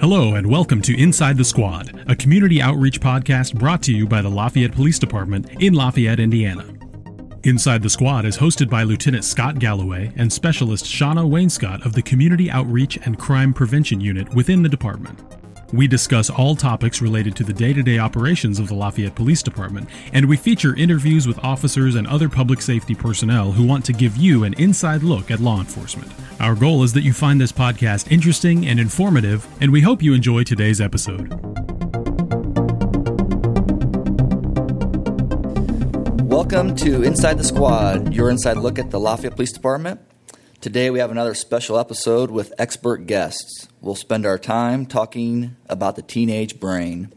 Hello, and welcome to Inside the Squad, a community outreach podcast brought to you by the Lafayette Police Department in Lafayette, Indiana. Inside the Squad is hosted by Lieutenant Scott Galloway and Specialist Shauna Wainscott of the Community Outreach and Crime Prevention Unit within the department. We discuss all topics related to the day to day operations of the Lafayette Police Department, and we feature interviews with officers and other public safety personnel who want to give you an inside look at law enforcement. Our goal is that you find this podcast interesting and informative, and we hope you enjoy today's episode. Welcome to Inside the Squad, your inside look at the Lafayette Police Department. Today we have another special episode with expert guests. We'll spend our time talking about the teenage brain.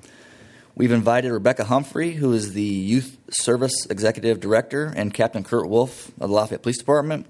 We've invited Rebecca Humphrey, who is the Youth Service Executive Director, and Captain Kurt Wolf of the Lafayette Police Department.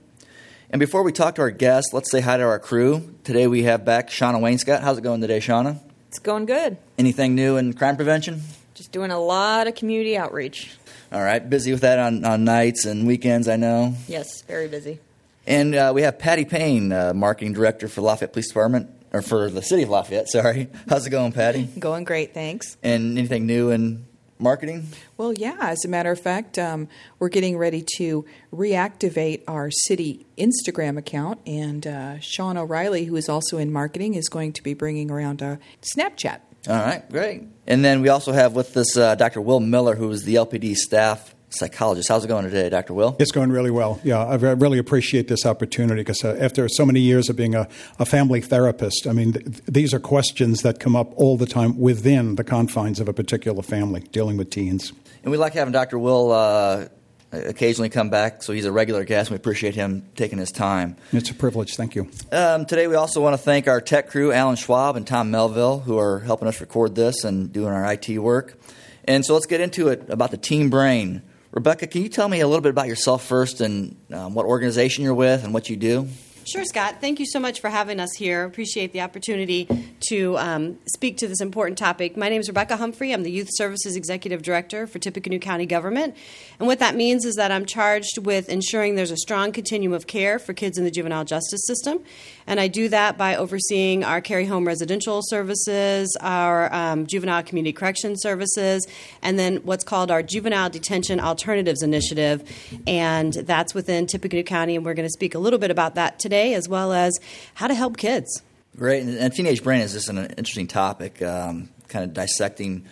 And before we talk to our guests, let's say hi to our crew. Today we have back Shauna Wainscott. How's it going today, Shauna? It's going good. Anything new in crime prevention? Just doing a lot of community outreach. All right, busy with that on, on nights and weekends, I know. Yes, very busy. And uh, we have Patty Payne, uh, Marketing Director for Lafayette Police Department, or for the City of Lafayette, sorry. How's it going, Patty? Going great, thanks. And anything new in marketing? Well, yeah, as a matter of fact, um, we're getting ready to reactivate our city Instagram account, and uh, Sean O'Reilly, who is also in marketing, is going to be bringing around a Snapchat. All right, great. And then we also have with us uh, Dr. Will Miller, who is the LPD staff psychologist. How's it going today, Dr. Will? It's going really well. Yeah, I really appreciate this opportunity because uh, after so many years of being a, a family therapist, I mean, th- these are questions that come up all the time within the confines of a particular family dealing with teens. And we like having Dr. Will uh, occasionally come back, so he's a regular guest. We appreciate him taking his time. It's a privilege. Thank you. Um, today, we also want to thank our tech crew, Alan Schwab and Tom Melville, who are helping us record this and doing our IT work. And so let's get into it about the teen brain. Rebecca, can you tell me a little bit about yourself first and um, what organization you're with and what you do? Sure, Scott. Thank you so much for having us here. Appreciate the opportunity to um, speak to this important topic. My name is Rebecca Humphrey. I'm the Youth Services Executive Director for Tippecanoe County Government. And what that means is that I'm charged with ensuring there's a strong continuum of care for kids in the juvenile justice system. And I do that by overseeing our Cary Home residential services, our um, juvenile community correction services, and then what's called our Juvenile Detention Alternatives Initiative. And that's within Tippecanoe County. And we're going to speak a little bit about that today today, as well as how to help kids. Great. And, teenage brain is just an interesting topic, um, kind of dissecting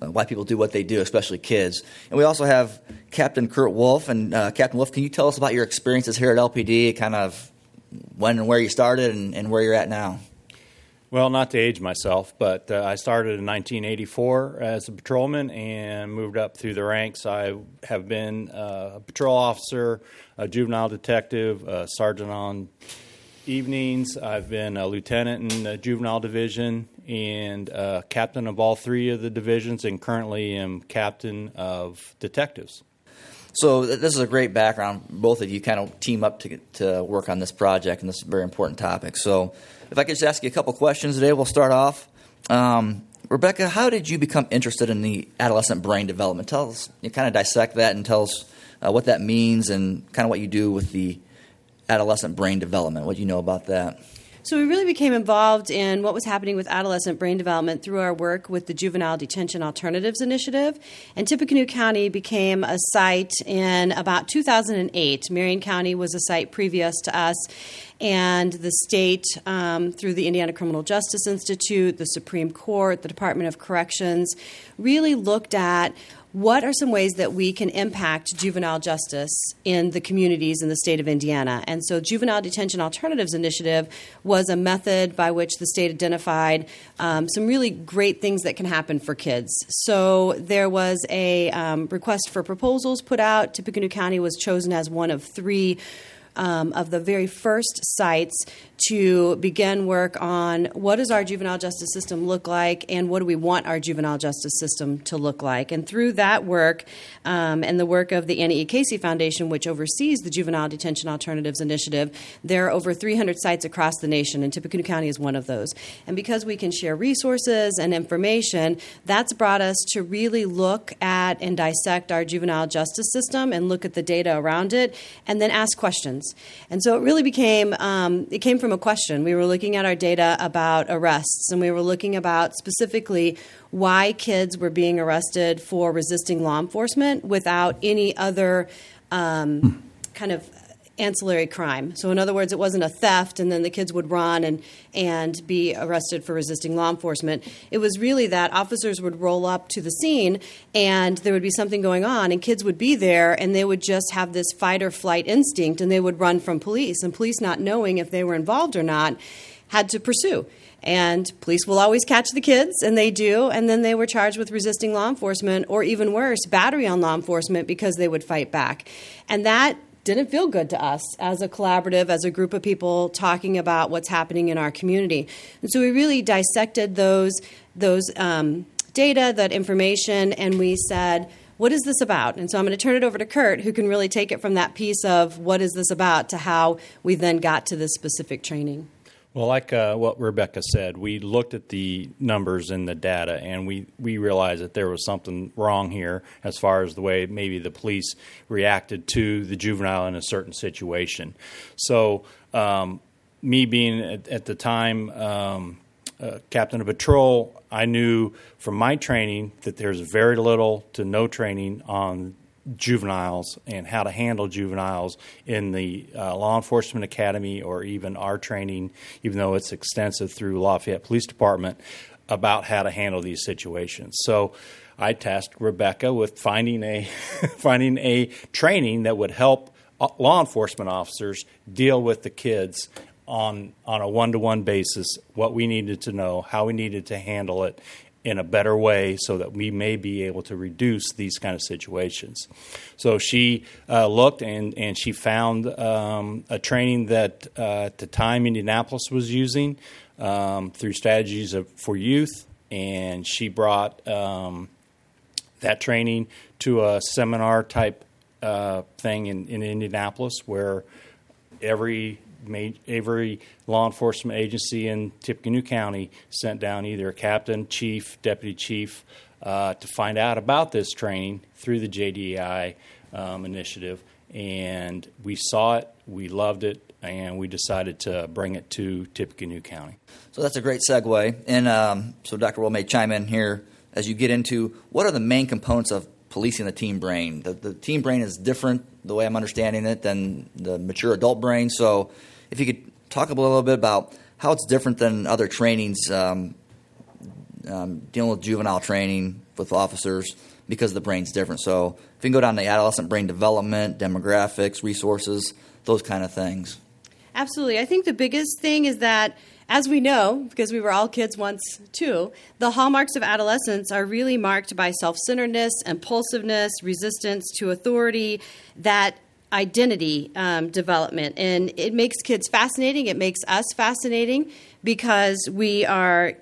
uh, why people do what they do, especially kids. And we also have Captain Kurt Wolf. And uh, Captain Wolf, can you tell us about your experiences here at LPD, kind of when and where you started and, and where you're at now? Well, not to age myself, but uh, I started in 1984 as a patrolman and moved up through the ranks. I have been uh, a patrol officer, a juvenile detective, a sergeant on evenings. I've been a lieutenant in the juvenile division and captain of all three of the divisions, and currently am captain of detectives. So this is a great background. Both of you kind of team up to to work on this project, and this is a very important topic. So if I could just ask you a couple questions today, we'll start off. Um, Rebecca, how did you become interested in the adolescent brain development? Tell us, you kind of dissect that and tell us uh, what that means and kind of what you do with the adolescent brain development. What do you know about that? So we really became involved in what was happening with adolescent brain development through our work with the Juvenile Detention Alternatives Initiative. And Tippecanoe County became a site in about 2008. Marion County was a site previous to us. And the state, um, through the Indiana Criminal Justice Institute, the Supreme Court, the Department of Corrections, really looked at what are some ways that we can impact juvenile justice in the communities in the state of Indiana? And so, Juvenile Detention Alternatives Initiative was a method by which the state identified um, some really great things that can happen for kids. So, there was a um, request for proposals put out. Tippecanoe County was chosen as one of three um, of the very first sites to begin work on what does our juvenile justice system look like and what do we want our juvenile justice system to look like. And through that work um, and the work of the Annie E. Casey Foundation, which oversees the Juvenile Detention Alternatives Initiative, there are over 300 sites across the nation, and Tippecanoe County is one of those. And because we can share resources and information, that's brought us to really look at and dissect our juvenile justice system and look at the data around it and then ask questions. And so it really became, um, it came from a question. We were looking at our data about arrests, and we were looking about specifically why kids were being arrested for resisting law enforcement without any other um, kind of ancillary crime. So, in other words, it wasn't a theft and then the kids would run and, and be arrested for resisting law enforcement. It was really that officers would roll up to the scene and there would be something going on, and kids would be there and they would just have this fight or flight instinct and they would run from police. And police, not knowing if they were involved or not, had to pursue. And police will always catch the kids, and they do. And then they were charged with resisting law enforcement, or even worse, battery on law enforcement because they would fight back. And that didn't feel good to us as a collaborative, as a group of people talking about what's happening in our community. And so we really dissected those those um, data, that information, and we said, what is this about? And so I'm going to turn it over to Kurt, who can really take it from that piece of what is this about to how we then got to this specific training. Well, like uh, what Rebecca said, we looked at the numbers and the data, and we, we realized that there was something wrong here as far as the way maybe the police reacted to the juvenile in a certain situation. So, um, me being at, at the time um, uh, captain of patrol, I knew from my training that there's very little to no training on juveniles and how to handle juveniles in the uh, law enforcement academy or even our training, even though it's extensive through Lafayette Police Department, about how to handle these situations. So I tasked Rebecca with finding a finding a training that would help uh, law enforcement officers deal with the kids on on a one to one basis, what we needed to know, how we needed to handle it, in a better way so that we may be able to reduce these kind of situations. So she uh, looked and, and she found um, a training that uh, at the time Indianapolis was using um, through Strategies of, for Youth, and she brought um, that training to a seminar type uh, thing in, in Indianapolis where every every law enforcement agency in Tippecanoe County sent down either a captain, chief, deputy chief uh, to find out about this training through the JDI um, initiative. And we saw it, we loved it, and we decided to bring it to Tippecanoe County. So that's a great segue. And um, so Dr. Will may chime in here as you get into what are the main components of policing the teen brain. The, the brain is different, the way I'm understanding it, than the mature adult brain. So if you could talk a little bit about how it's different than other trainings um, um, dealing with juvenile training with officers because the brain's different. So if you can go down to adolescent brain development, demographics, resources, those kind of things. Absolutely. I think the biggest thing is that, as we know, because we were all kids once too, the hallmarks of adolescence are really marked by self centeredness, impulsiveness, resistance to authority that identity um, development. And it makes kids fascinating. It makes us fascinating because we are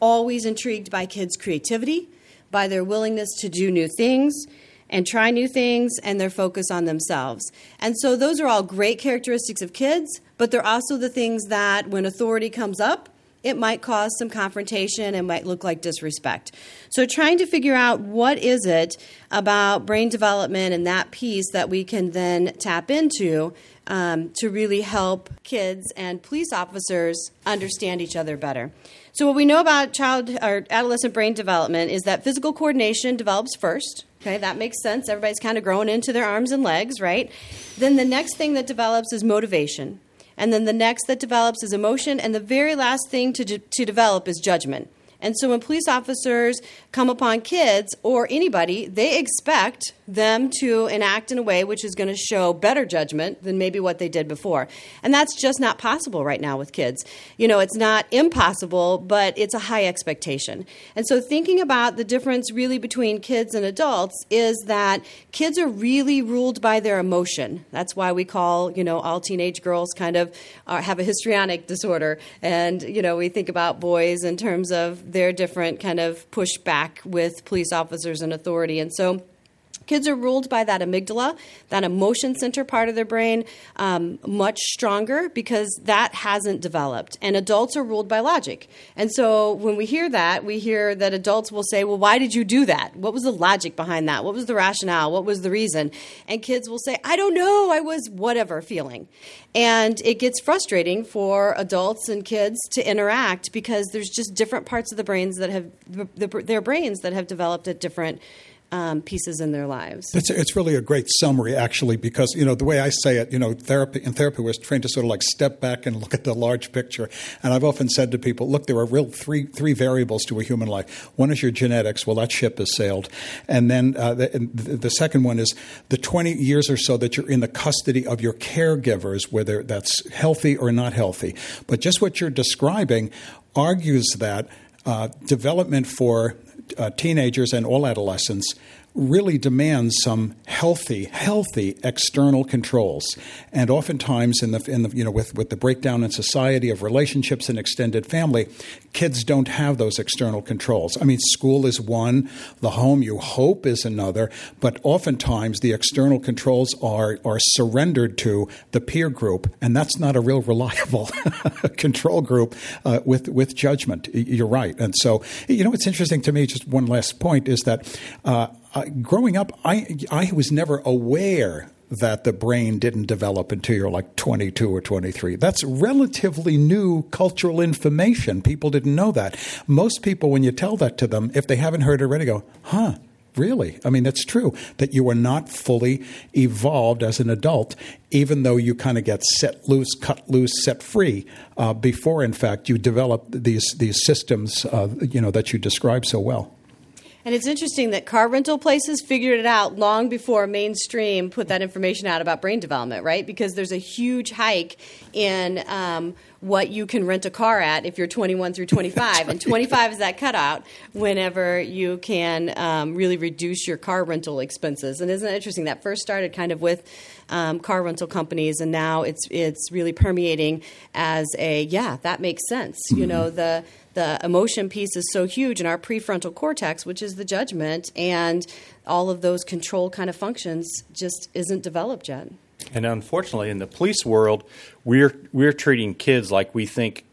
always intrigued by kids' creativity, by their willingness to do new things and try new things, and their focus on themselves. And so, those are all great characteristics of kids, but they're also the things that, when authority comes up, it might cause some confrontation and might look like disrespect. So trying to figure out what is it about brain development and that piece that we can then tap into um, to really help kids and police officers understand each other better. So what we know about child or adolescent brain development is that physical coordination develops first. Okay, that makes sense. Everybody's kind of growing into their arms and legs, right? Then the next thing that develops is motivation and then the next that develops is emotion, and the very last thing to, to develop is judgment. And so when police officers come upon kids or anybody, they expect them to enact in a way which is going to show better judgment than maybe what they did before. And that's just not possible right now with kids. You know, it's not impossible, but it's a high expectation. And so thinking about the difference really between kids and adults is that kids are really ruled by their emotion. That's why we call, you know, all teenage girls kind of uh, have a histrionic disorder. And, you know, we think about boys in terms of their different kind of pushback with police officers and authority. And so Kids are ruled by that amygdala, that emotion center part of their brain, um, much stronger because that hasn't developed. And adults are ruled by logic. And so when we hear that, we hear that adults will say, Well, why did you do that? What was the logic behind that? What was the rationale? What was the reason? And kids will say, I don't know. I was whatever feeling. And it gets frustrating for adults and kids to interact because there's just different parts of the brains that have, the, their brains that have developed at different um, pieces in their lives. It's, it's really a great summary, actually, because you know the way I say it, you know, therapy in therapy we're trained to sort of like step back and look at the large picture. And I've often said to people, look, there are real three three variables to a human life. One is your genetics. Well, that ship has sailed, and then uh, the, the, second one is the 20 years or so that you're in the custody of your caregivers, whether that's healthy or not healthy. But just what you're describing argues that uh, development for uh, teenagers and all adolescents really demands some healthy, healthy external controls. And oftentimes, in the, in the you know, with, with the breakdown in society of relationships and extended family, kids don't have those external controls. I mean, school is one, the home you hope is another, but oftentimes the external controls are are surrendered to the peer group, and that's not a real reliable control group uh, with with judgment. You're right, and so you know, it's interesting to me. Just one last point is that. Uh, uh, growing up, I I was never aware that the brain didn't develop until you're like 22 or 23. That's relatively new cultural information. People didn't know that. Most people, when you tell that to them, if they haven't heard it already, go, huh. Really? I mean, that's true that you are not fully evolved as an adult, even though you kind of get set loose, cut loose, set free uh, before, in fact, you develop these these systems, uh, you know, that you describe so well. And it's interesting that car rental places figured it out long before mainstream put that information out about brain development, right? Because there's a huge hike in um, what you can rent a car at if you're 21 through 25. and 25 is that cutout whenever you can um, really reduce your car rental expenses. And isn't it interesting? That first started kind of with um, car rental companies, and now it's, it's really permeating as a, yeah, that makes sense. Mm-hmm. You know, the the emotion piece is so huge in our prefrontal cortex, which is the judgment, and all of those control kind of functions just isn't developed yet. And unfortunately, in the police world, we're we're treating kids like we think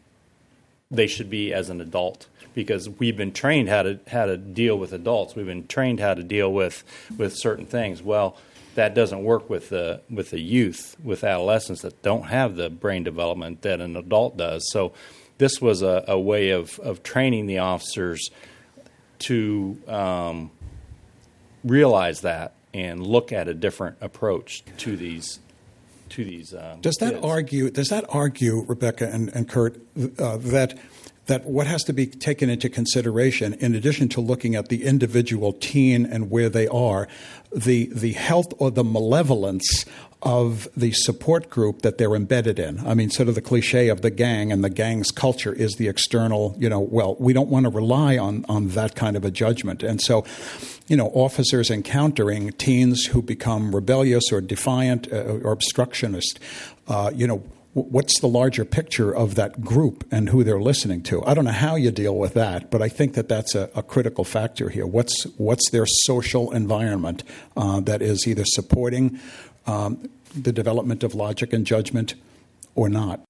they should be as an adult because we've been trained how to how to deal with adults. We've been trained how to deal with with certain things. Well, that doesn't work with the with the youth, with adolescents that don't have the brain development that an adult does. So this was a, a way of, of training the officers to um, realize that and look at a different approach to these to these. Um, does that argue? Does that argue, Rebecca and, and Kurt, uh, that that what has to be taken into consideration, in addition to looking at the individual teen and where they are, the the health or the malevolence of the support group that they're embedded in. I mean, sort of the cliche of the gang and the gang's culture is the external, you know, well, we don't want to rely on, on that kind of a judgment. And so, you know, officers encountering teens who become rebellious or defiant uh, or obstructionist, uh, you know, what's the larger picture of that group and who they're listening to? I don't know how you deal with that, but I think that that's a, a critical factor here. What's what's their social environment uh, that is either supporting um, the development of logic and judgment or not?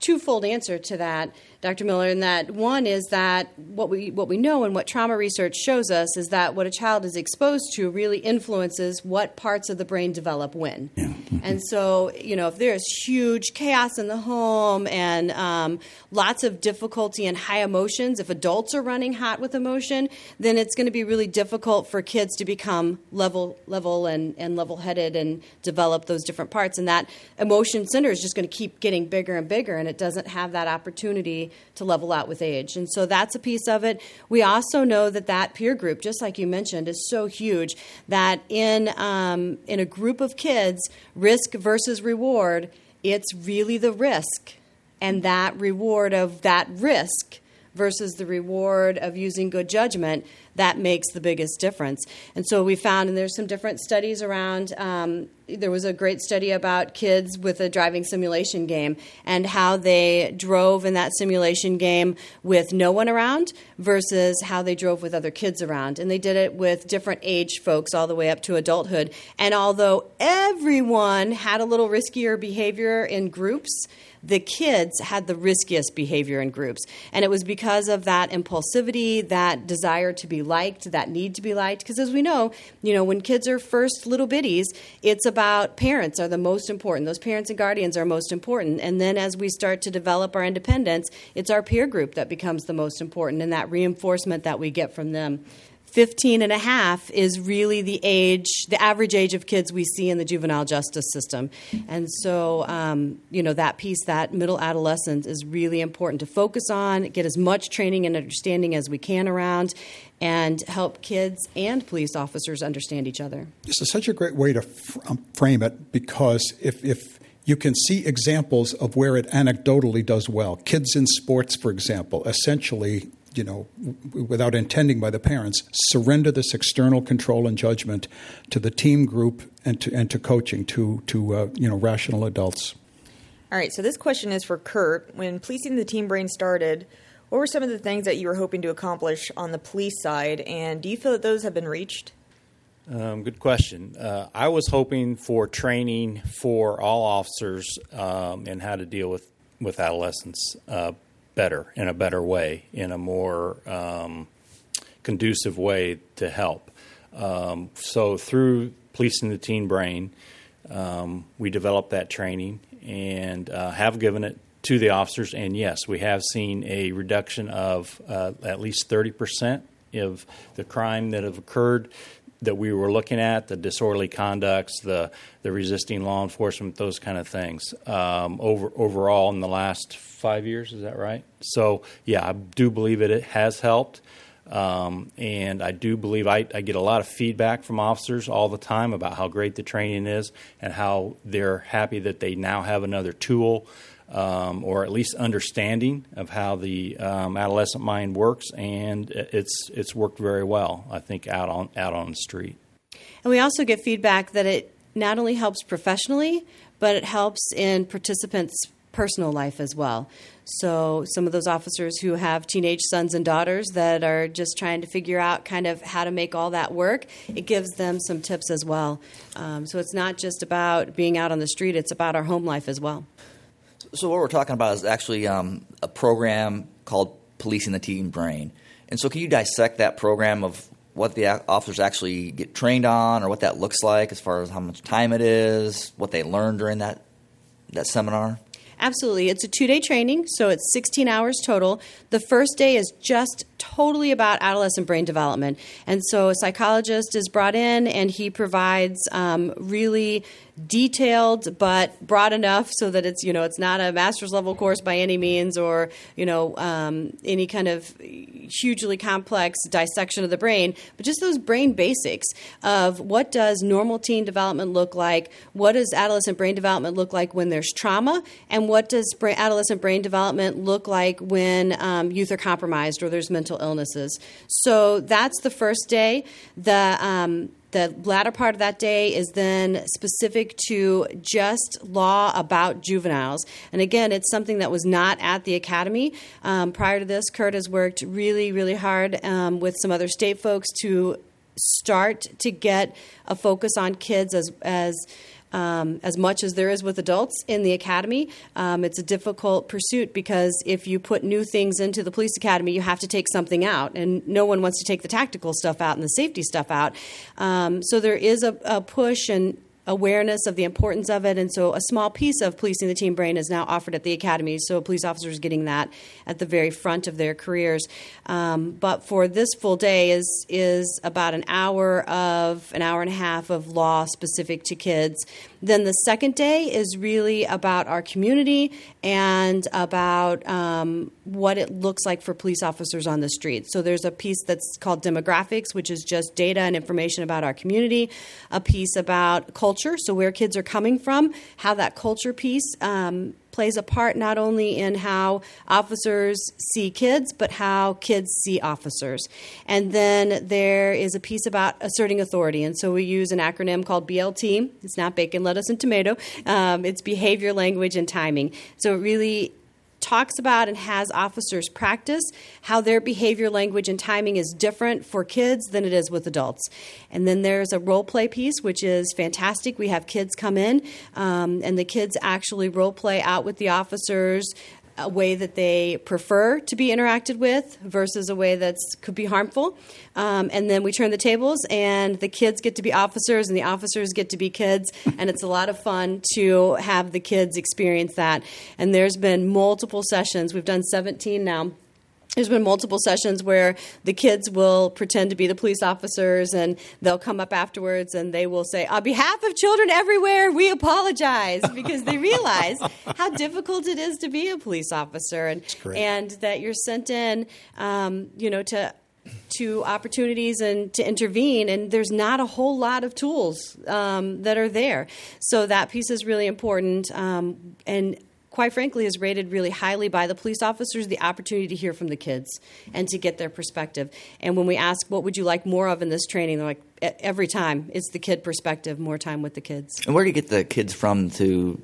Twofold answer to that Dr. Miller, and that one is that what we what we know and what trauma research shows us is that what a child is exposed to really influences what parts of the brain develop when. Yeah. Mm-hmm. And so, you know, if there's huge chaos in the home and um, lots of difficulty and high emotions, if adults are running hot with emotion, then it's going to be really difficult for kids to become level level and, and level headed and develop those different parts. And that emotion center is just going to keep getting bigger and bigger, and it doesn't have that opportunity to level out with age. And so that's a piece of it. We also know that that peer group, just like you mentioned, is so huge that in um, in a group of kids, risk versus reward, it's really the risk, and that reward of that risk versus the reward of using good judgment that makes the biggest difference. And so we found, and there's some different studies around. Um, there was a great study about kids with a driving simulation game and how they drove in that simulation game with no one around versus how they drove with other kids around. And they did it with different age folks all the way up to adulthood. And although everyone had a little riskier behavior in groups, the kids had the riskiest behavior in groups. And it was because of that impulsivity, that desire to be liked, that need to be liked. Because as we know, you know, when kids are first little bitties, it's about parents are the most important. Those parents and guardians are most important. And then as we start to develop our independence, it's our peer group that becomes the most important and that reinforcement that we get from them. 15 and a half is really the age, the average age of kids we see in the juvenile justice system. And so, um, you know, that piece, that middle adolescence is really important to focus on, get as much training and understanding as we can around, and help kids and police officers understand each other. This is such a great way to um, frame it because if, if you can see examples of where it anecdotally does well. Kids in sports, for example, essentially you know, without intending by the parents, surrender this external control and judgment to the team group and to and to coaching to to uh, you know rational adults. All right, so this question is for Kurt. When policing the teen brain started, what were some of the things that you were hoping to accomplish on the police side, and do you feel that those have been reached? Um, good question. Uh, I was hoping for training for all officers um, in how to deal with with adolescents. Uh, better in a better way, in a more um, conducive way to help. Um, so through policing the teen brain, um, we developed that training and uh, have given it to the officers. And yes, we have seen a reduction of uh, at least 30% of the crime that have occurred that we were looking at the disorderly conducts, the the resisting law enforcement, those kind of things. Um, over overall, in the last five years, is that right? So yeah, I do believe it, it has helped, um, and I do believe I, I get a lot of feedback from officers all the time about how great the training is and how they're happy that they now have another tool um, or at least understanding of how the um, adolescent mind works, and it's it's worked very well. I think out on out on the street. And we also get feedback that it not only helps professionally, but it helps in participants' personal life as well. So, some of those officers who have teenage sons and daughters that are just trying to figure out kind of how to make all that work, it gives them some tips as well. Um, so, it's not just about being out on the street, it's about our home life as well. So what we're talking about is actually um, a program called Policing the Teen Brain. And so can you dissect that program of what the officers actually get trained on or what that looks like as far as how much time it is, what they learned during that that seminar? Absolutely. It's a two day training, so it's 16 hours total. The first day is just totally about adolescent brain development. And so a psychologist is brought in and he provides um, really detailed but broad enough so that it's you know it's not a master's level course by any means or you know um, any kind of hugely complex dissection of the brain but just those brain basics of what does normal teen development look like what does adolescent brain development look like when there's trauma and what does adolescent brain development look like when um, youth are compromised or there's mental illnesses so that's the first day the um, the latter part of that day is then specific to just law about juveniles. And again, it's something that was not at the academy. Um, prior to this, Kurt has worked really, really hard um, with some other state folks to start to get a focus on kids as as um, as much as there is with adults in the academy. Um, it's a difficult pursuit because if you put new things into the police academy, you have to take something out, and no one wants to take the tactical stuff out and the safety stuff out. Um, so there is a, a push and awareness of the importance of it. And so a small piece of policing the teen brain is now offered at the academy. So police officers getting that at the very front of their careers. Um, but for this full day is is about an hour of an hour and a half of law specific to kids. Then the second day is really about our community and about um, what it looks like for police officers on the street. So there's a piece that's called demographics, which is just data and information about our community, a piece about culture so where kids are coming from, how that culture piece um, plays a part not only in how officers see kids, but how kids see officers. And then there is a piece about asserting authority. And so we use an acronym called BLT. It's not bacon, lettuce, and tomato. Um, it's behavior, language, and timing. So it really talks about and has officers practice how their behavior, language, and timing is different for kids than it is with adults. And then there's a role play piece, which is fantastic. We have kids come in, um, and the kids actually role play out with the officers a way that they prefer to be interacted with versus a way that could be harmful. Um, and then we turn the tables, and the kids get to be officers, and the officers get to be kids. And it's a lot of fun to have the kids experience that. And there's been multiple sessions. We've done 17 now there's been multiple sessions where the kids will pretend to be the police officers and they'll come up afterwards and they will say, On behalf of children everywhere, we apologize because they realize how difficult it is to be a police officer and, and that you're sent in, um, you know, to to opportunities and to intervene, and there's not a whole lot of tools um, that are there. So that piece is really important. Um, and quite frankly, is rated really highly by the police officers the opportunity to hear from the kids and to get their perspective. And when we ask, what would you like more of in this training, they're like, every time it's the kid perspective, more time with the kids. And where do you get the kids from to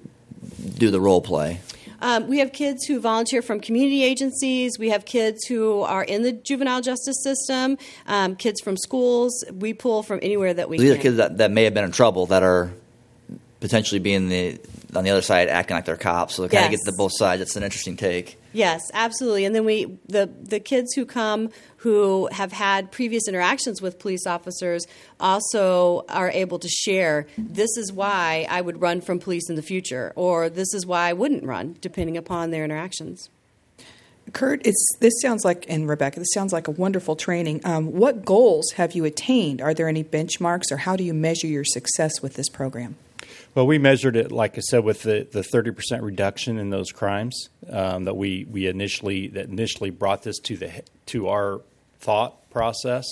do the role play? Um, we have kids who volunteer from community agencies. We have kids who are in the juvenile justice system, um, kids from schools. We pull from anywhere that we These can. are kids that, that may have been in trouble that are potentially being the on the other side acting like they're cops. So they kind Yes. of get the both sides. It's an interesting take. Yes, absolutely. And then we the the kids who come who have had previous interactions with police officers also are able to share this is why I would run from police in the future or this is why I wouldn't run depending upon their interactions. Kurt, it's this sounds like and Rebecca, this sounds like a wonderful training. Um, what goals have you attained? Are there any benchmarks, or how do you measure your success with this program? Well, we measured it, like I said, with the, the 30% reduction in those crimes um, that we, we initially that initially brought this to the to our thought process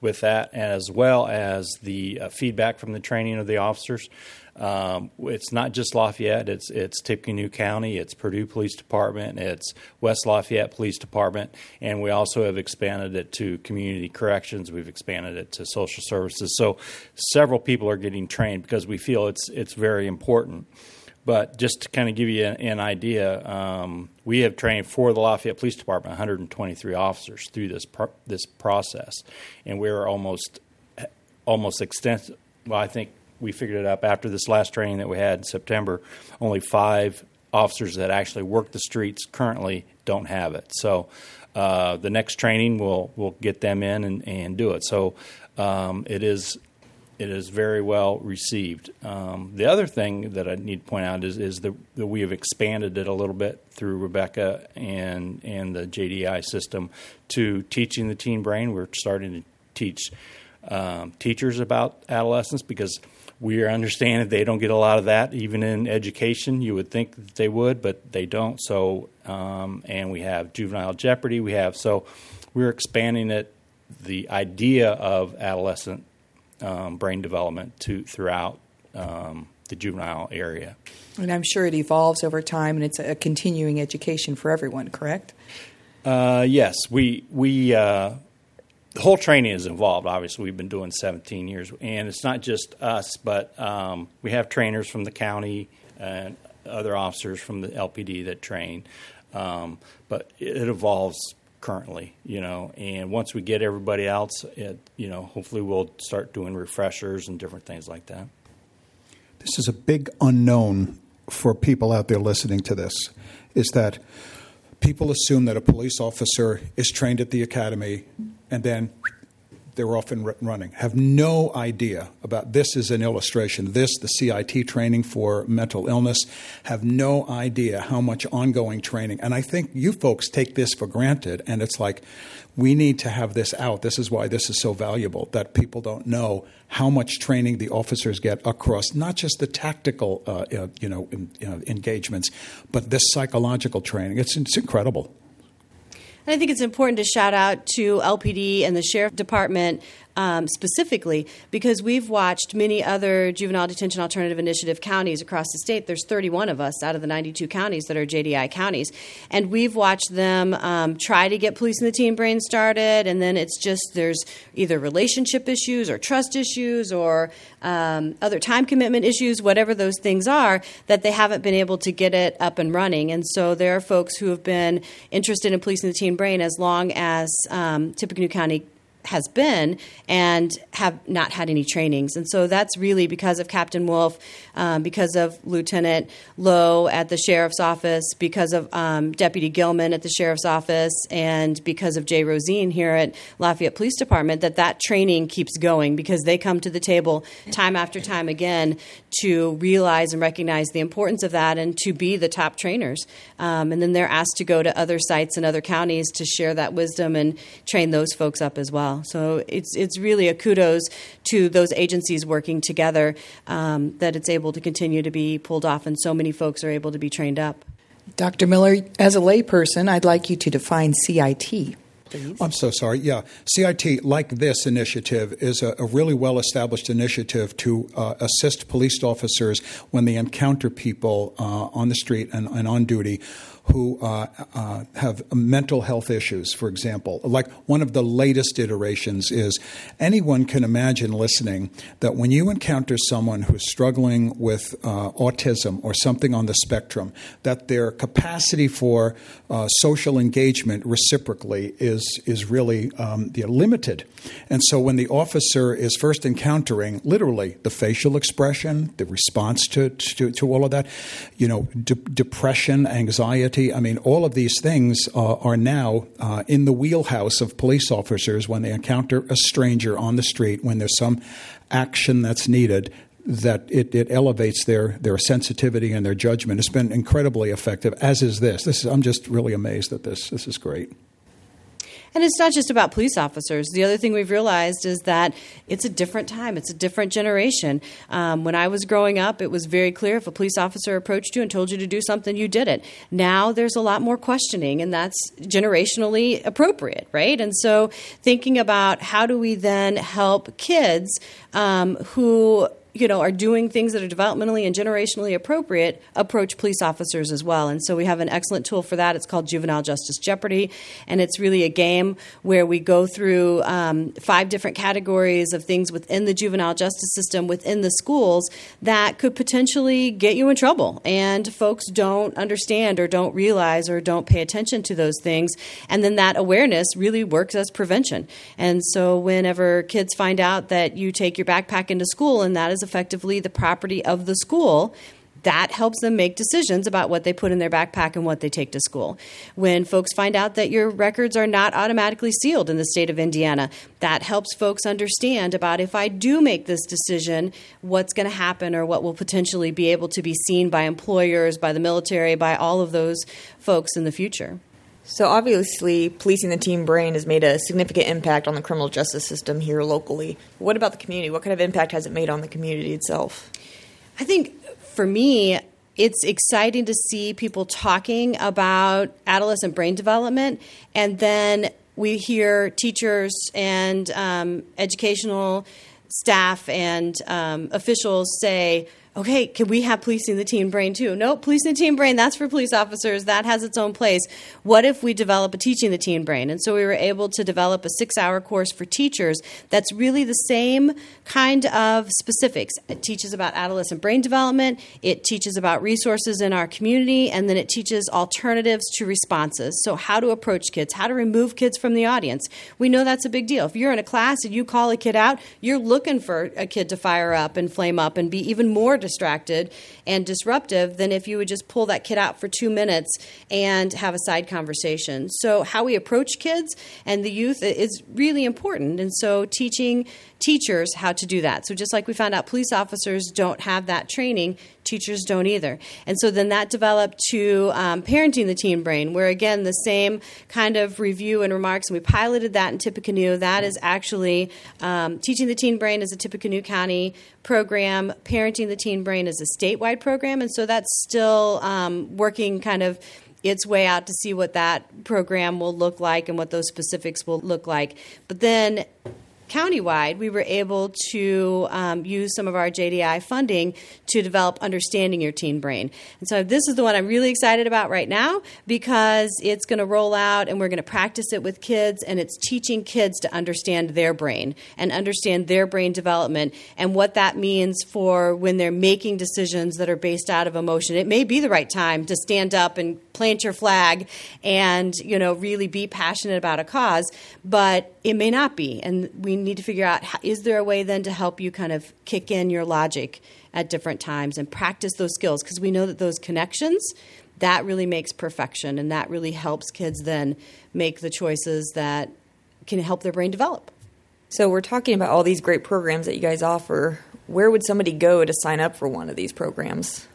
with that, as well as the uh, feedback from the training of the officers. Um, it's not just Lafayette; it's it's Tippecanoe County, it's Purdue Police Department, it's West Lafayette Police Department, and we also have expanded it to community corrections. We've expanded it to social services. So several people are getting trained because we feel it's it's very important. But just to kind of give you an, an idea, um, we have trained for the Lafayette Police Department 123 officers through this pro- this process, and we're almost almost extensive. Well, I think we figured it up after this last training that we had in September. Only five officers that actually work the streets currently don't have it. So uh, the next training will will get them in and, and do it. So um, it is it is very well received. Um, the other thing that I need to point out is, is that, that we have expanded it a little bit through Rebecca and and the JDI system to teaching the teen brain. We're starting to teach um, teachers about adolescence because we understand that they don't get a lot of that even in education. You would think that they would, but they don't. So, um, and we have juvenile jeopardy. We have so we're expanding it. The idea of adolescent um, brain development to throughout um, the juvenile area. And I'm sure it evolves over time, and it's a continuing education for everyone. Correct? Uh, yes, we we uh, the whole training is involved. Obviously, we've been doing 17 years, and it's not just us, but um, we have trainers from the county and other officers from the LPD that train. Um, but it evolves currently, you know. And once we get everybody else, it, you know, hopefully we'll start doing refreshers and different things like that. This is a big unknown for people out there listening to this is that people assume that a police officer is trained at the academy and then they're off and running. Have no idea about this is an illustration. This, the CIT training for mental illness, have no idea how much ongoing training. And I think you folks take this for granted, and it's like we need to have this out. This is why this is so valuable that people don't know how much training the officers get across not just the tactical, uh, uh, you know, in, you know, engagements, but this psychological training. It's, it's incredible. And I think it's important to shout out to LPD and the Sheriff Department um, specifically because we've watched many other juvenile detention alternative initiative counties across the state. There's 31 of us out of the 92 counties that are JDI counties, and we've watched them um, try to get policing the teen brain started, and then it's just there's either relationship issues or trust issues or um, other time commitment issues, whatever those things are, that they haven't been able to get it up and running. And so there are folks who have been interested in policing the teen brain as long as um, Tippecanoe County has been and have not had any trainings. And so that's really because of Captain Wolf, um, because of Lieutenant Lowe at the Sheriff's Office, because of um, Deputy Gilman at the Sheriff's Office, and because of Jay Rosine here at Lafayette Police Department, that that training keeps going because they come to the table time after time again to realize and recognize the importance of that and to be the top trainers. Um, and then they're asked to go to other sites and other counties to share that wisdom and train those folks up as well. So it's it's really a kudos to those agencies working together um, that it's able to continue to be pulled off, and so many folks are able to be trained up. Dr. Miller, as a layperson, I'd like you to define CIT. Please. I'm so sorry. Yeah. CIT, like this initiative, is a, a really well established initiative to uh, assist police officers when they encounter people uh, on the street and, and on duty who uh, uh, have mental health issues, for example. Like one of the latest iterations is anyone can imagine listening that when you encounter someone who's struggling with uh, autism or something on the spectrum, that their capacity for uh, social engagement reciprocally is, is really um, limited. And so when the officer is first encountering literally the facial expression, the response to, to, to all of that, you know, de- depression, anxiety, I mean, all of these things uh, are now uh, in the wheelhouse of police officers when they encounter a stranger on the street, when there's some action that's needed. That it, it elevates their, their sensitivity and their judgment. It's been incredibly effective, as is this. This is, I'm just really amazed at this. This is great. And it's not just about police officers. The other thing we've realized is that it's a different time, it's a different generation. Um, when I was growing up, it was very clear if a police officer approached you and told you to do something, you did it. Now there's a lot more questioning, and that's generationally appropriate, right? And so thinking about how do we then help kids um, who you know, are doing things that are developmentally and generationally appropriate approach police officers as well. And so we have an excellent tool for that. It's called Juvenile Justice Jeopardy, and it's really a game where we go through um, five different categories of things within the juvenile justice system within the schools that could potentially get you in trouble. And folks don't understand or don't realize or don't pay attention to those things. And then that awareness really works as prevention. And so whenever kids find out that you take your backpack into school and that is effectively the property of the school that helps them make decisions about what they put in their backpack and what they take to school. When folks find out that your records are not automatically sealed in the state of Indiana, that helps folks understand about if I do make this decision, what's going to happen or what will potentially be able to be seen by employers, by the military, by all of those folks in the future. So obviously, policing the teen brain has made a significant impact on the criminal justice system here locally. What about the community? What kind of impact has it made on the community itself? I think for me, it's exciting to see people talking about adolescent brain development, and then we hear teachers and um, educational staff and um, officials say, okay, can we have policing the teen brain too? No, policing the teen brain, that's for police officers. That has its own place. What if we develop a teaching the teen brain? And so we were able to develop a six hour course for teachers that's really the same kind of specifics. It teaches about adolescent brain development, it teaches about resources in our community, and then it teaches alternatives to responses. So, how to approach kids, how to remove kids from the audience. We know that's a big deal. If you're in a class and you call a kid out, you're looking for a kid to fire up and flame up and be even more distracted and disruptive than if you would just pull that kid out for two minutes and have a side conversation. So, how we approach kids and the youth is really important. And so, teaching teachers how to do that. So, just like we found out police officers don't have that training, teachers don't either. And so then that developed to um, parenting the teen brain, where again, the same kind of review and remarks, and we piloted that in Tippecanoe. That is actually um, teaching the teen brain is a Tippecanoe County program, parenting the teen brain is a statewide program, and so that's still um, working kind of its way out to see what that program will look like and what those specifics will look like. But then countywide, we were able to um, use some of our JDI funding to develop Understanding Your Teen Brain. And so this is the one I'm really excited about right now because it's going to roll out and we're going to practice it with kids, and it's teaching kids to understand their brain and understand their brain development and what that means for when they're making decisions that are based out of emotion. It may be the right time to stand up and plant your flag and you know really be passionate about a cause but it may not be. And we need to figure out is there a way then to help you kind of kick in your logic at different times and practice those skills? Because we know that those connections that really makes perfection and that really helps kids then make the choices that can help their brain develop. So we're talking about all these great programs that you guys offer. Where would somebody go to sign up for one of these programs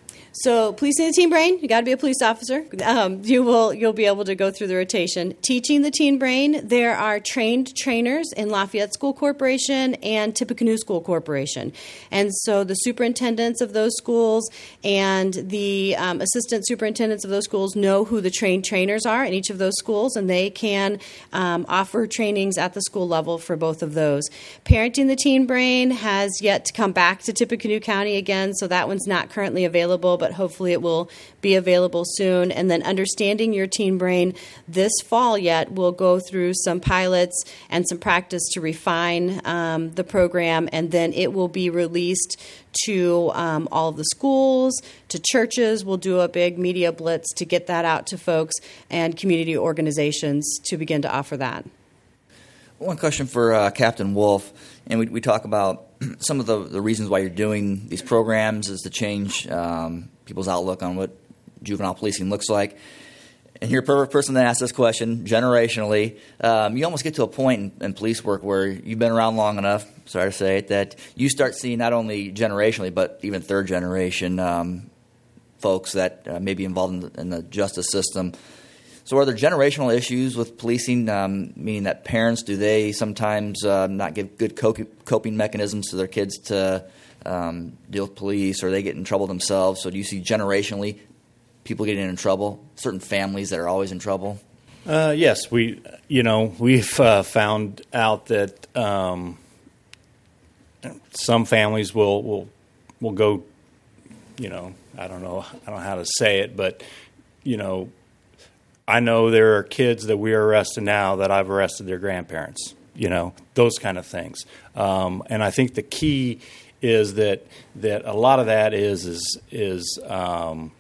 so, policing the teen brain, you got to be a police officer. Um, you will you'll be able to go through the rotation. Teaching the teen brain, there are trained trainers in Lafayette School Corporation and Tippecanoe School Corporation, and so the superintendents of those schools and the um, assistant superintendents of those schools know who the trained trainers are in each of those schools, and they can um, offer trainings at the school level for both of those. Parenting the teen brain has yet to come back to Tippecanoe County again, so that one's not currently available but hopefully it will be available soon. And then understanding your teen brain this fall yet, we'll go through some pilots and some practice to refine um, the program, and then it will be released to um, all the schools, to churches. We'll do a big media blitz to get that out to folks and community organizations to begin to offer that. One question for uh, Captain Wolf, and we, we talk about some of the, the reasons why you're doing these programs is to change um, people's outlook on what juvenile policing looks like. And you're a perfect person to ask this question generationally. Um, you almost get to a point in, in, police work where you've been around long enough, sorry to say it, that you start seeing not only generationally, but even third generation um, folks that uh, may be involved in the, in the justice system so, are there generational issues with policing, um, meaning that parents do they sometimes uh, not give good coping mechanisms to their kids to um, deal with police, or they get in trouble themselves? So, do you see generationally people getting in trouble, certain families that are always in trouble? Uh, yes, we you know we've uh, found out that um, some families will will will go, you know, I don't know I don't know how to say it, but you know I know there are kids that we are arresting now that I've arrested their grandparents. You know those kind of things, um, and I think the key is that that a lot of that is is is um,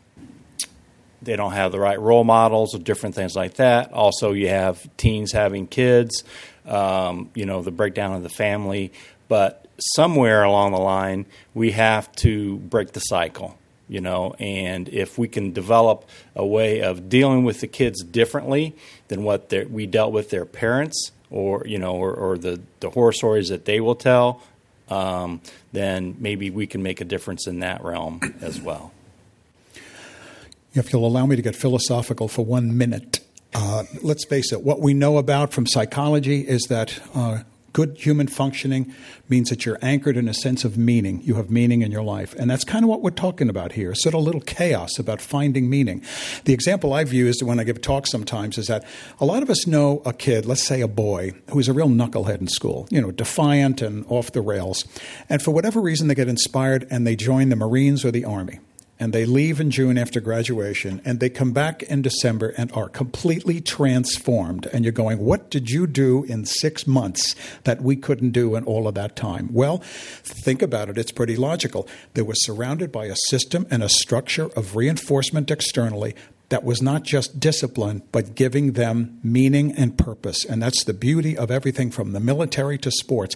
they don't have the right role models or different things like that. Also, you have teens having kids, um, you know, the breakdown of the family. But somewhere along the line, we have to break the cycle you know, and if we can develop a way of dealing with the kids differently than what we dealt with their parents or, you know, or, or the, the horror stories that they will tell, um, then maybe we can make a difference in that realm as well. If you'll allow me to get philosophical for one minute, uh, let's face it, what we know about from psychology is that uh, good human functioning means that you're anchored in a sense of meaning. You have meaning in your life. And that's kind of what we're talking about here. Sort of a little chaos about finding meaning. The example I've used when I give talks sometimes is that a lot of us know a kid, let's say a boy, who's a real knucklehead in school, you know, defiant and off the rails. And for whatever reason, they get inspired and they join the Marines or the Army and they leave in June after graduation, and they come back in December and are completely transformed. And you're going, What did you do in six months that we couldn't do in all of that time? Well, think about it. It's pretty logical. They were surrounded by a system and a structure of reinforcement externally that was not just discipline, but giving them meaning and purpose. And that's the beauty of everything from the military to sports.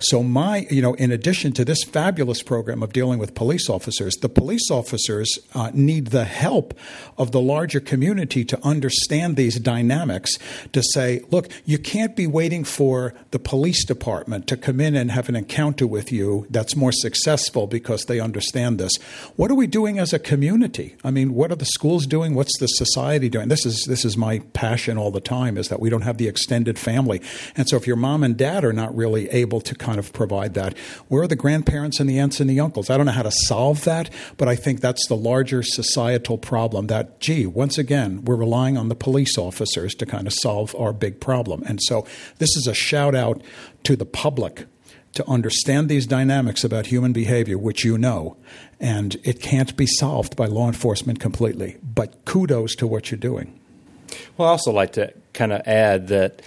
So, my, you know, in addition to this fabulous program of dealing with police officers, the police officers uh, need the help of the larger community to understand these dynamics to say, look, you can't be waiting for the police department to come in and have an encounter with you that's more successful because they understand this. What are we doing as a community? I mean, what are the schools doing? What's what's the society doing? This is this is my passion all the time is that we don't have the extended family, and so if your mom and dad are not really able to kind of provide that, where are the grandparents and the aunts and the uncles? I don't know how to solve that, but I think that's the larger societal problem. That gee, once again, we're relying on the police officers to kind of solve our big problem, and so this is a shout out to the public to understand these dynamics about human behavior, which you know, and it can't be solved by law enforcement completely. But kudos to what you're doing. Well, I also like to kind of add that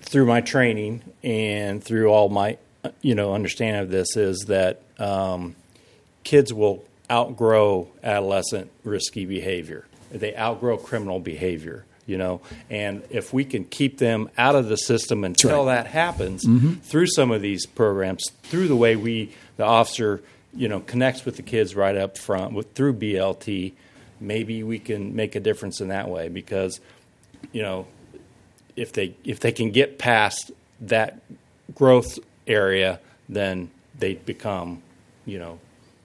through my training and through all my, you know, understanding of this is that um, kids will outgrow adolescent risky behavior. They outgrow criminal behavior you know and if we can keep them out of the system until right. that happens mm-hmm. through some of these programs through the way we the officer you know connects with the kids right up front with, through blt maybe we can make a difference in that way because you know if they if they can get past that growth area then they become you know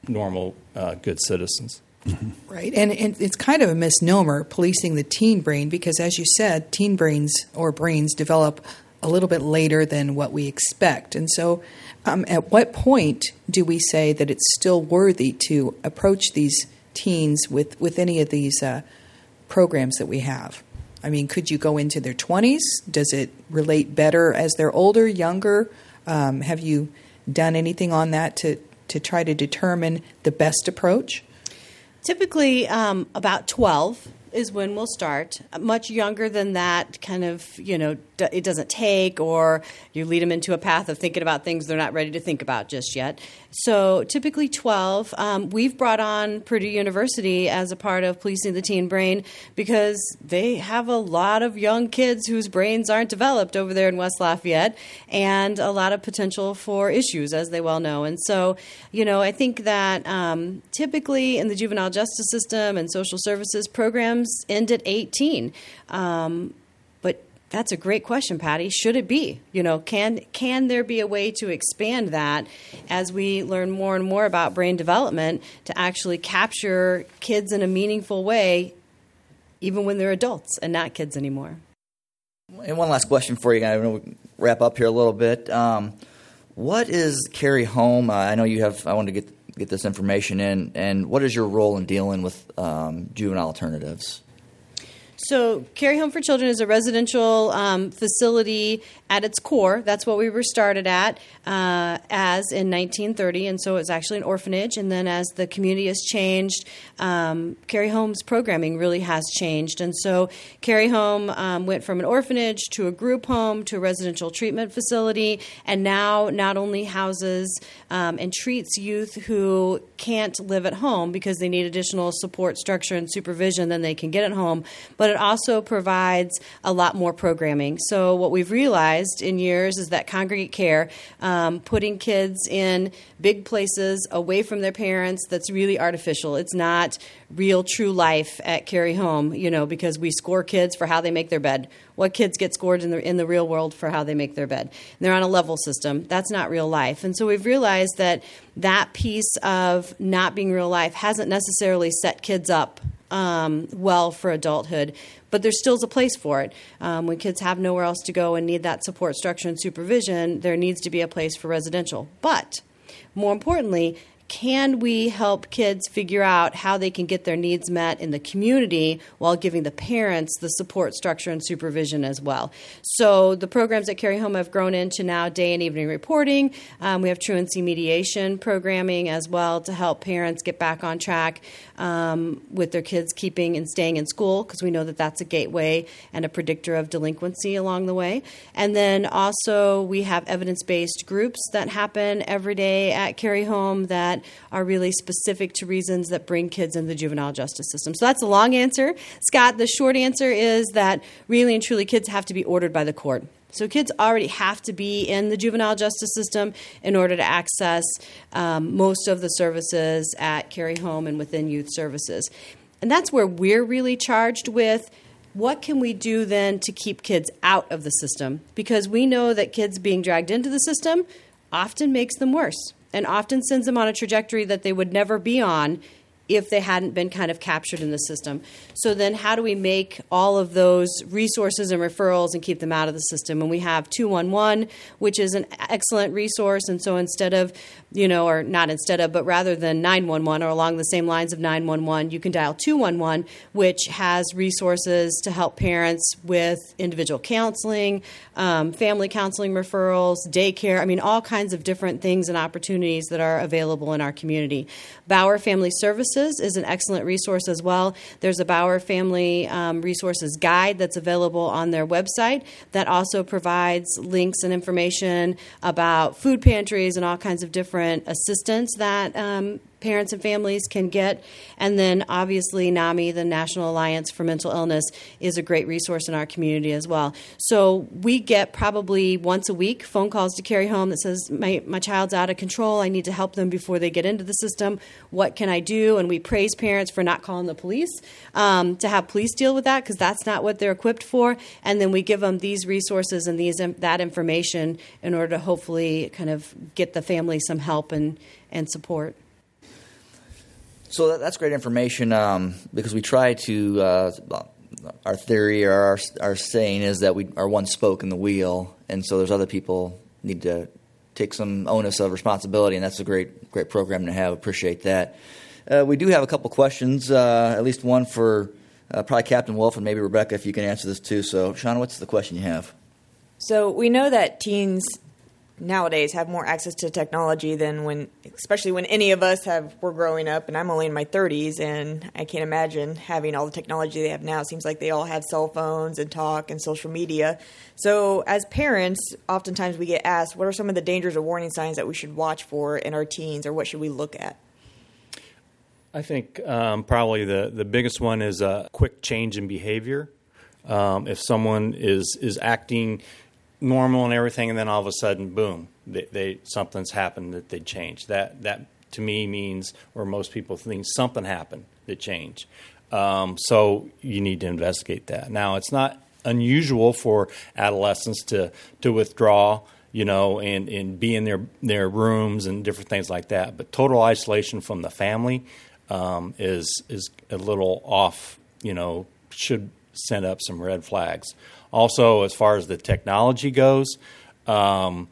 normal uh, good citizens Mm-hmm. Right. And, and, it's kind of a misnomer policing the teen brain because, as you said, teen brains or brains develop a little bit later than what we expect. And so, um, at what point do we say that it's still worthy to approach these teens with, with any of these uh, programs that we have? I mean, could you go into their 20s? Does it relate better as they're older, younger? Um, have you done anything on that to, to try to determine the best approach? Typically, um, about 12 is when we'll start. Much younger than that, kind of, you know, it doesn't take, or you lead them into a path of thinking about things they're not ready to think about just yet. So typically 12. Um, we've brought on Purdue University as a part of policing the teen brain because they have a lot of young kids whose brains aren't developed over there in West Lafayette and a lot of potential for issues, as they well know. And so, you know, I think that um, typically in the juvenile justice system and social services programs end at 18. Um, but that's a great question, Patty. Should it be? You know, can can there be a way to expand that as we learn more and more about brain development to actually capture kids in a meaningful way, even when they're adults and not kids anymore? And one last question for you, I'm going to wrap up here a little bit. Um, what is Cary Home? Uh, I know you have. I want to get get this information in, and what is your role in dealing with um, juvenile alternatives? So, Cary Home for Children is a residential um, facility at its core. That's what we were started at uh, as in 1930, and so it's actually an orphanage. And then, as the community has changed, um, Cary Home's programming really has changed. And so, Cary Home um, went from an orphanage to a group home to a residential treatment facility, and now not only houses um, and treats youth who can't live at home because they need additional support structure and supervision than they can get at home, but also provides a lot more programming. So, what we've realized in years is that congregate care, um, putting kids in big places away from their parents, that's really artificial. It's not real, true life at Cary Home, you know, because we score kids for how they make their bed. What kids get scored in the in the real world for how they make their bed? And they're on a level system. That's not real life. And so we've realized that that piece of not being real life hasn't necessarily set kids up um, well for adulthood, but there still is a place for it. Um, when kids have nowhere else to go and need that support structure and supervision, there needs to be a place for residential. But more importantly, can we help kids figure out how they can get their needs met in the community while giving the parents the support structure and supervision as well? So the programs at Cary Home have grown into now day and evening reporting. Um, we have truancy mediation programming as well to help parents get back on track um, with their kids keeping and staying in school because we know that that's a gateway and a predictor of delinquency along the way. And then also we have evidence based groups that happen every day at Cary Home that are really specific to reasons that bring kids in the juvenile justice system. So that's a long answer. Scott, the short answer is that really and truly kids have to be ordered by the court. So kids already have to be in the juvenile justice system in order to access um, most of the services at Cary Home and within youth services. And that's where we're really charged with what can we do then to keep kids out of the system? Because we know that kids being dragged into the system often makes them worse and often sends them on a trajectory that they would never be on if they hadn't been kind of captured in the system. So then, how do we make all of those resources and referrals and keep them out of the system? And we have 211, which is an excellent resource. And so instead of, you know, or not instead of, but rather than 911 or along the same lines of 911, you can dial 211, which has resources to help parents with individual counseling, um, family counseling referrals, daycare. I mean, all kinds of different things and opportunities that are available in our community. Bauer Family Services is an excellent resource as well. There's a Bauer Family um, Resources Guide that's available on their website that also provides links and information about food pantries and all kinds of different assistance that um, parents and families can get. And then obviously, NAMI, the National Alliance for Mental Illness, is a great resource in our community as well. So we get probably once a week phone calls to Cary Home that says, my, my child's out of control. I need to help them before they get into the system. What can I do? And we praise parents for not calling the police um, to have police deal with that because that's not what they're equipped for. And then we give them these resources and these that information in order to hopefully kind of get the family some help and, and support. So that, that's great information um, because we try to. Uh, our theory or our, our saying is that we are one spoke in the wheel, and so there's other people need to take some onus of responsibility, and that's a great great program to have. Appreciate that. Uh, we do have a couple questions, uh, at least one for uh, probably Captain Wolf and maybe Rebecca, if you can answer this too. So, Sean, what's the question you have? So we know that teens nowadays have more access to technology than when especially when any of us have were growing up and I'm only in my 30s and I can't imagine having all the technology they have now. It seems like they all have cell phones and talk and social media. So as parents oftentimes we get asked what are some of the dangers or warning signs that we should watch for in our teens or what should we look at? I think um, probably the, the biggest one is a quick change in behavior. Um, if someone is is acting normal and everything, and then all of a sudden, boom, they, they something's happened that they changed. That that to me means, or most people think, something happened that changed. Um, so you need to investigate that. Now, it's not unusual for adolescents to to withdraw, you know, and, and be in their their rooms and different things like that. But total isolation from the family um, is is a little off. You know, should send up some red flags. Also, as far as the technology goes, um,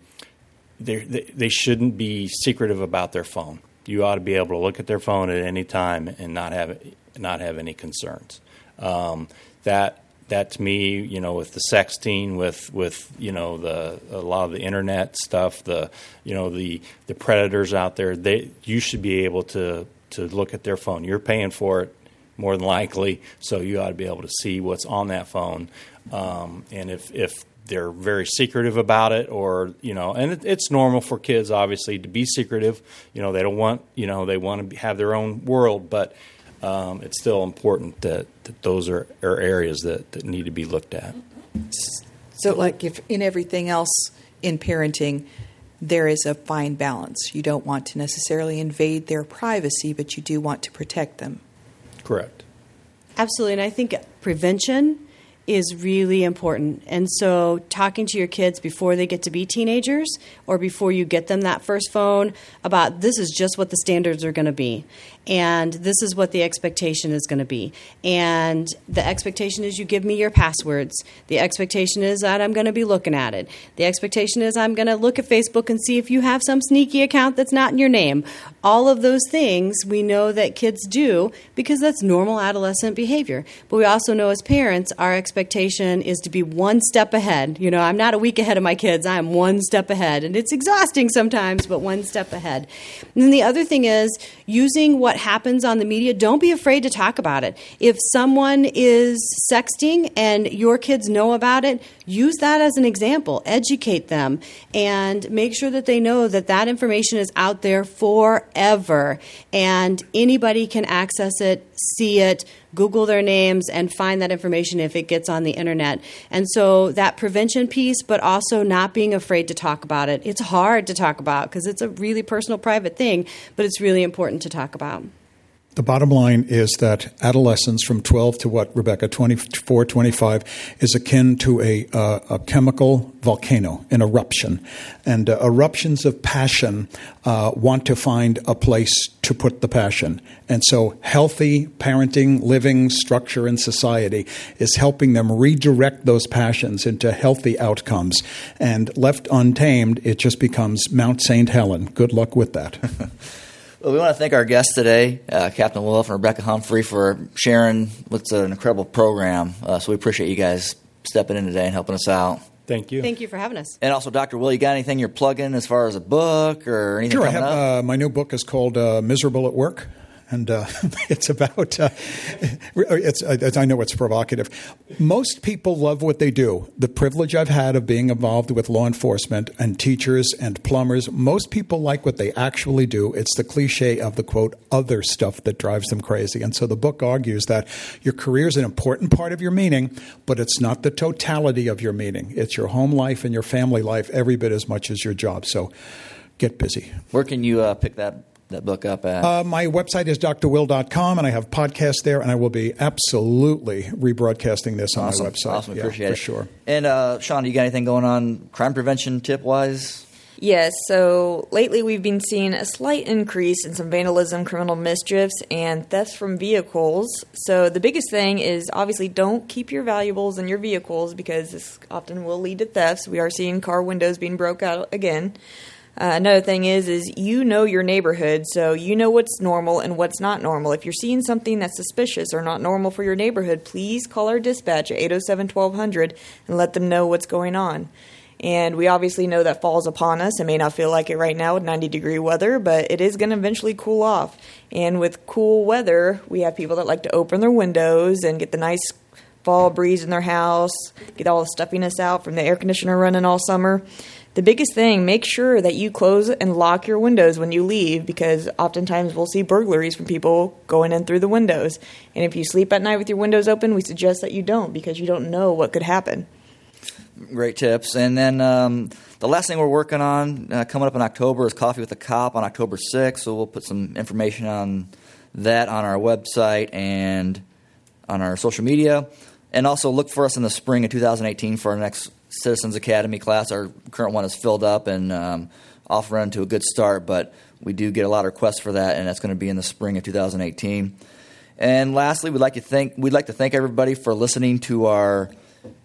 they, they shouldn't be secretive about their phone. You ought to be able to look at their phone at any time and not have not have any concerns. Um, that that to me, you know, with the sexting, with with you know the a lot of the internet stuff, the you know the the predators out there, they you should be able to to look at their phone. You're paying for it more than likely, so you ought to be able to see what's on that phone. Um, and if, if they're very secretive about it, or you know, and it, it's normal for kids obviously to be secretive. You know, they don't want you know they want to have their own world, but um, it's still important that, that those are, are areas that, that need to be looked at. So, like if in everything else in parenting, there is a fine balance. You don't want to necessarily invade their privacy, but you do want to protect them. Correct. Absolutely. And I think prevention is really important. And so, talking to your kids before they get to be teenagers or before you get them that first phone about this is just what the standards are going to be and this is what the expectation is going to be. And the expectation is you give me your passwords. The expectation is that I'm going to be looking at it. The expectation is I'm going to look at Facebook and see if you have some sneaky account that's not in your name. All of those things we know that kids do because that's normal adolescent behavior. But we also know as parents, our expectation is to be one step ahead. You know, I'm not a week ahead of my kids, I'm one step ahead. And it's exhausting sometimes, but one step ahead. And then the other thing is using what what happens on the media, don't be afraid to talk about it. If someone is sexting and your kids know about it, use that as an example. Educate them and make sure that they know that that information is out there forever and anybody can access it, see it, Google their names and find that information if it gets on the internet. And so that prevention piece, but also not being afraid to talk about it. It's hard to talk about because it's a really personal, private thing, but it's really important to talk about. The bottom line is that adolescence from 12 to what, Rebecca, 24, 25, is akin to a, uh, a chemical volcano, an eruption. And uh, eruptions of passion uh, want to find a place to put the passion. And so, healthy parenting, living, structure, and society is helping them redirect those passions into healthy outcomes. And left untamed, it just becomes Mount St. Helen. Good luck with that. Well, we want to thank our guests today, uh, Captain Wolf and Rebecca Humphrey, for sharing what's an incredible program. Uh, so we appreciate you guys stepping in today and helping us out. Thank you. Thank you for having us. And also, Dr. Will, you got anything you're plugging as far as a book or anything Sure, I have up? uh, my new book is called uh, Miserable at Work. And uh, it's about, uh, it's, I know it's provocative. Most people love what they do. The privilege I've had of being involved with law enforcement and teachers and plumbers, most people like what they actually do. It's the cliche of the quote, other stuff that drives them crazy. And so the book argues that your career is an important part of your meaning, but it's not the totality of your meaning. It's your home life and your family life every bit as much as your job. So get busy. Where can you uh, pick that, that book up at? Uh, my website is drwill.com, and I have podcasts there, and I will be absolutely rebroadcasting this on awesome. my website. Awesome. Yeah, Appreciate for it. sure. And uh, Sean, do you got anything going on crime prevention tip wise? Yes, so lately we've been seeing a slight increase in some vandalism, criminal mischiefs, and thefts from vehicles. So the biggest thing is obviously don't keep your valuables in your vehicles because this often will lead to thefts. We are seeing car windows being broke out again. Uh, another thing is, is you know your neighborhood, so you know what's normal and what's not normal. If you're seeing something that's suspicious or not normal for your neighborhood, please call our dispatch at 807-1200 and let them know what's going on. And we obviously know that fall's upon us. It may not feel like it right now with 90 degree weather, but it is going to eventually cool off. And with cool weather, we have people that like to open their windows and get the nice fall breeze in their house, get all the stuffiness out from the air conditioner running all summer. The biggest thing, make sure that you close and lock your windows when you leave because oftentimes we'll see burglaries from people going in through the windows. And if you sleep at night with your windows open, we suggest that you don't because you don't know what could happen. Great tips. And then um, the last thing we're working on uh, coming up in October is Coffee with a Cop on October 6th. So we'll put some information on that on our website and on our social media. And also look for us in the spring of 2018 for our next Citizens Academy class. Our current one is filled up and um, off run to a good start, but we do get a lot of requests for that, and that's going to be in the spring of 2018. And lastly, we'd like to thank we'd like to thank everybody for listening to our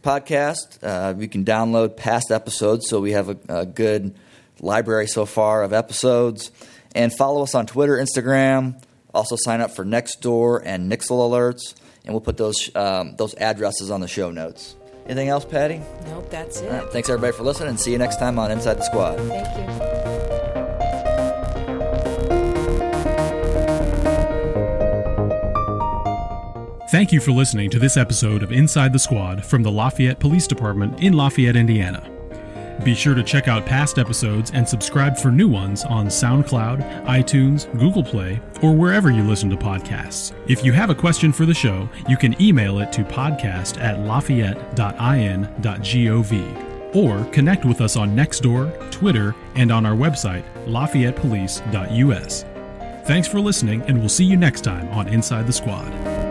podcast. Uh, you can download past episodes, so we have a, a good library so far of episodes. And follow us on Twitter, Instagram. Also, sign up for Nextdoor and Nixle alerts, and we'll put those um, those addresses on the show notes. Anything else, Patty? Nope, that's it. All right, thanks everybody for listening, and see you next time on Inside the Squad. Thank you. Thank you for listening to this episode of Inside the Squad from the Lafayette Police Department in Lafayette, Indiana. Be sure to check out past episodes and subscribe for new ones on SoundCloud, iTunes, Google Play, or wherever you listen to podcasts. If you have a question for the show, you can email it to podcast at lafayette.in.gov or connect with us on Nextdoor, Twitter, and on our website, lafayettepolice.us. Thanks for listening, and we'll see you next time on Inside the Squad.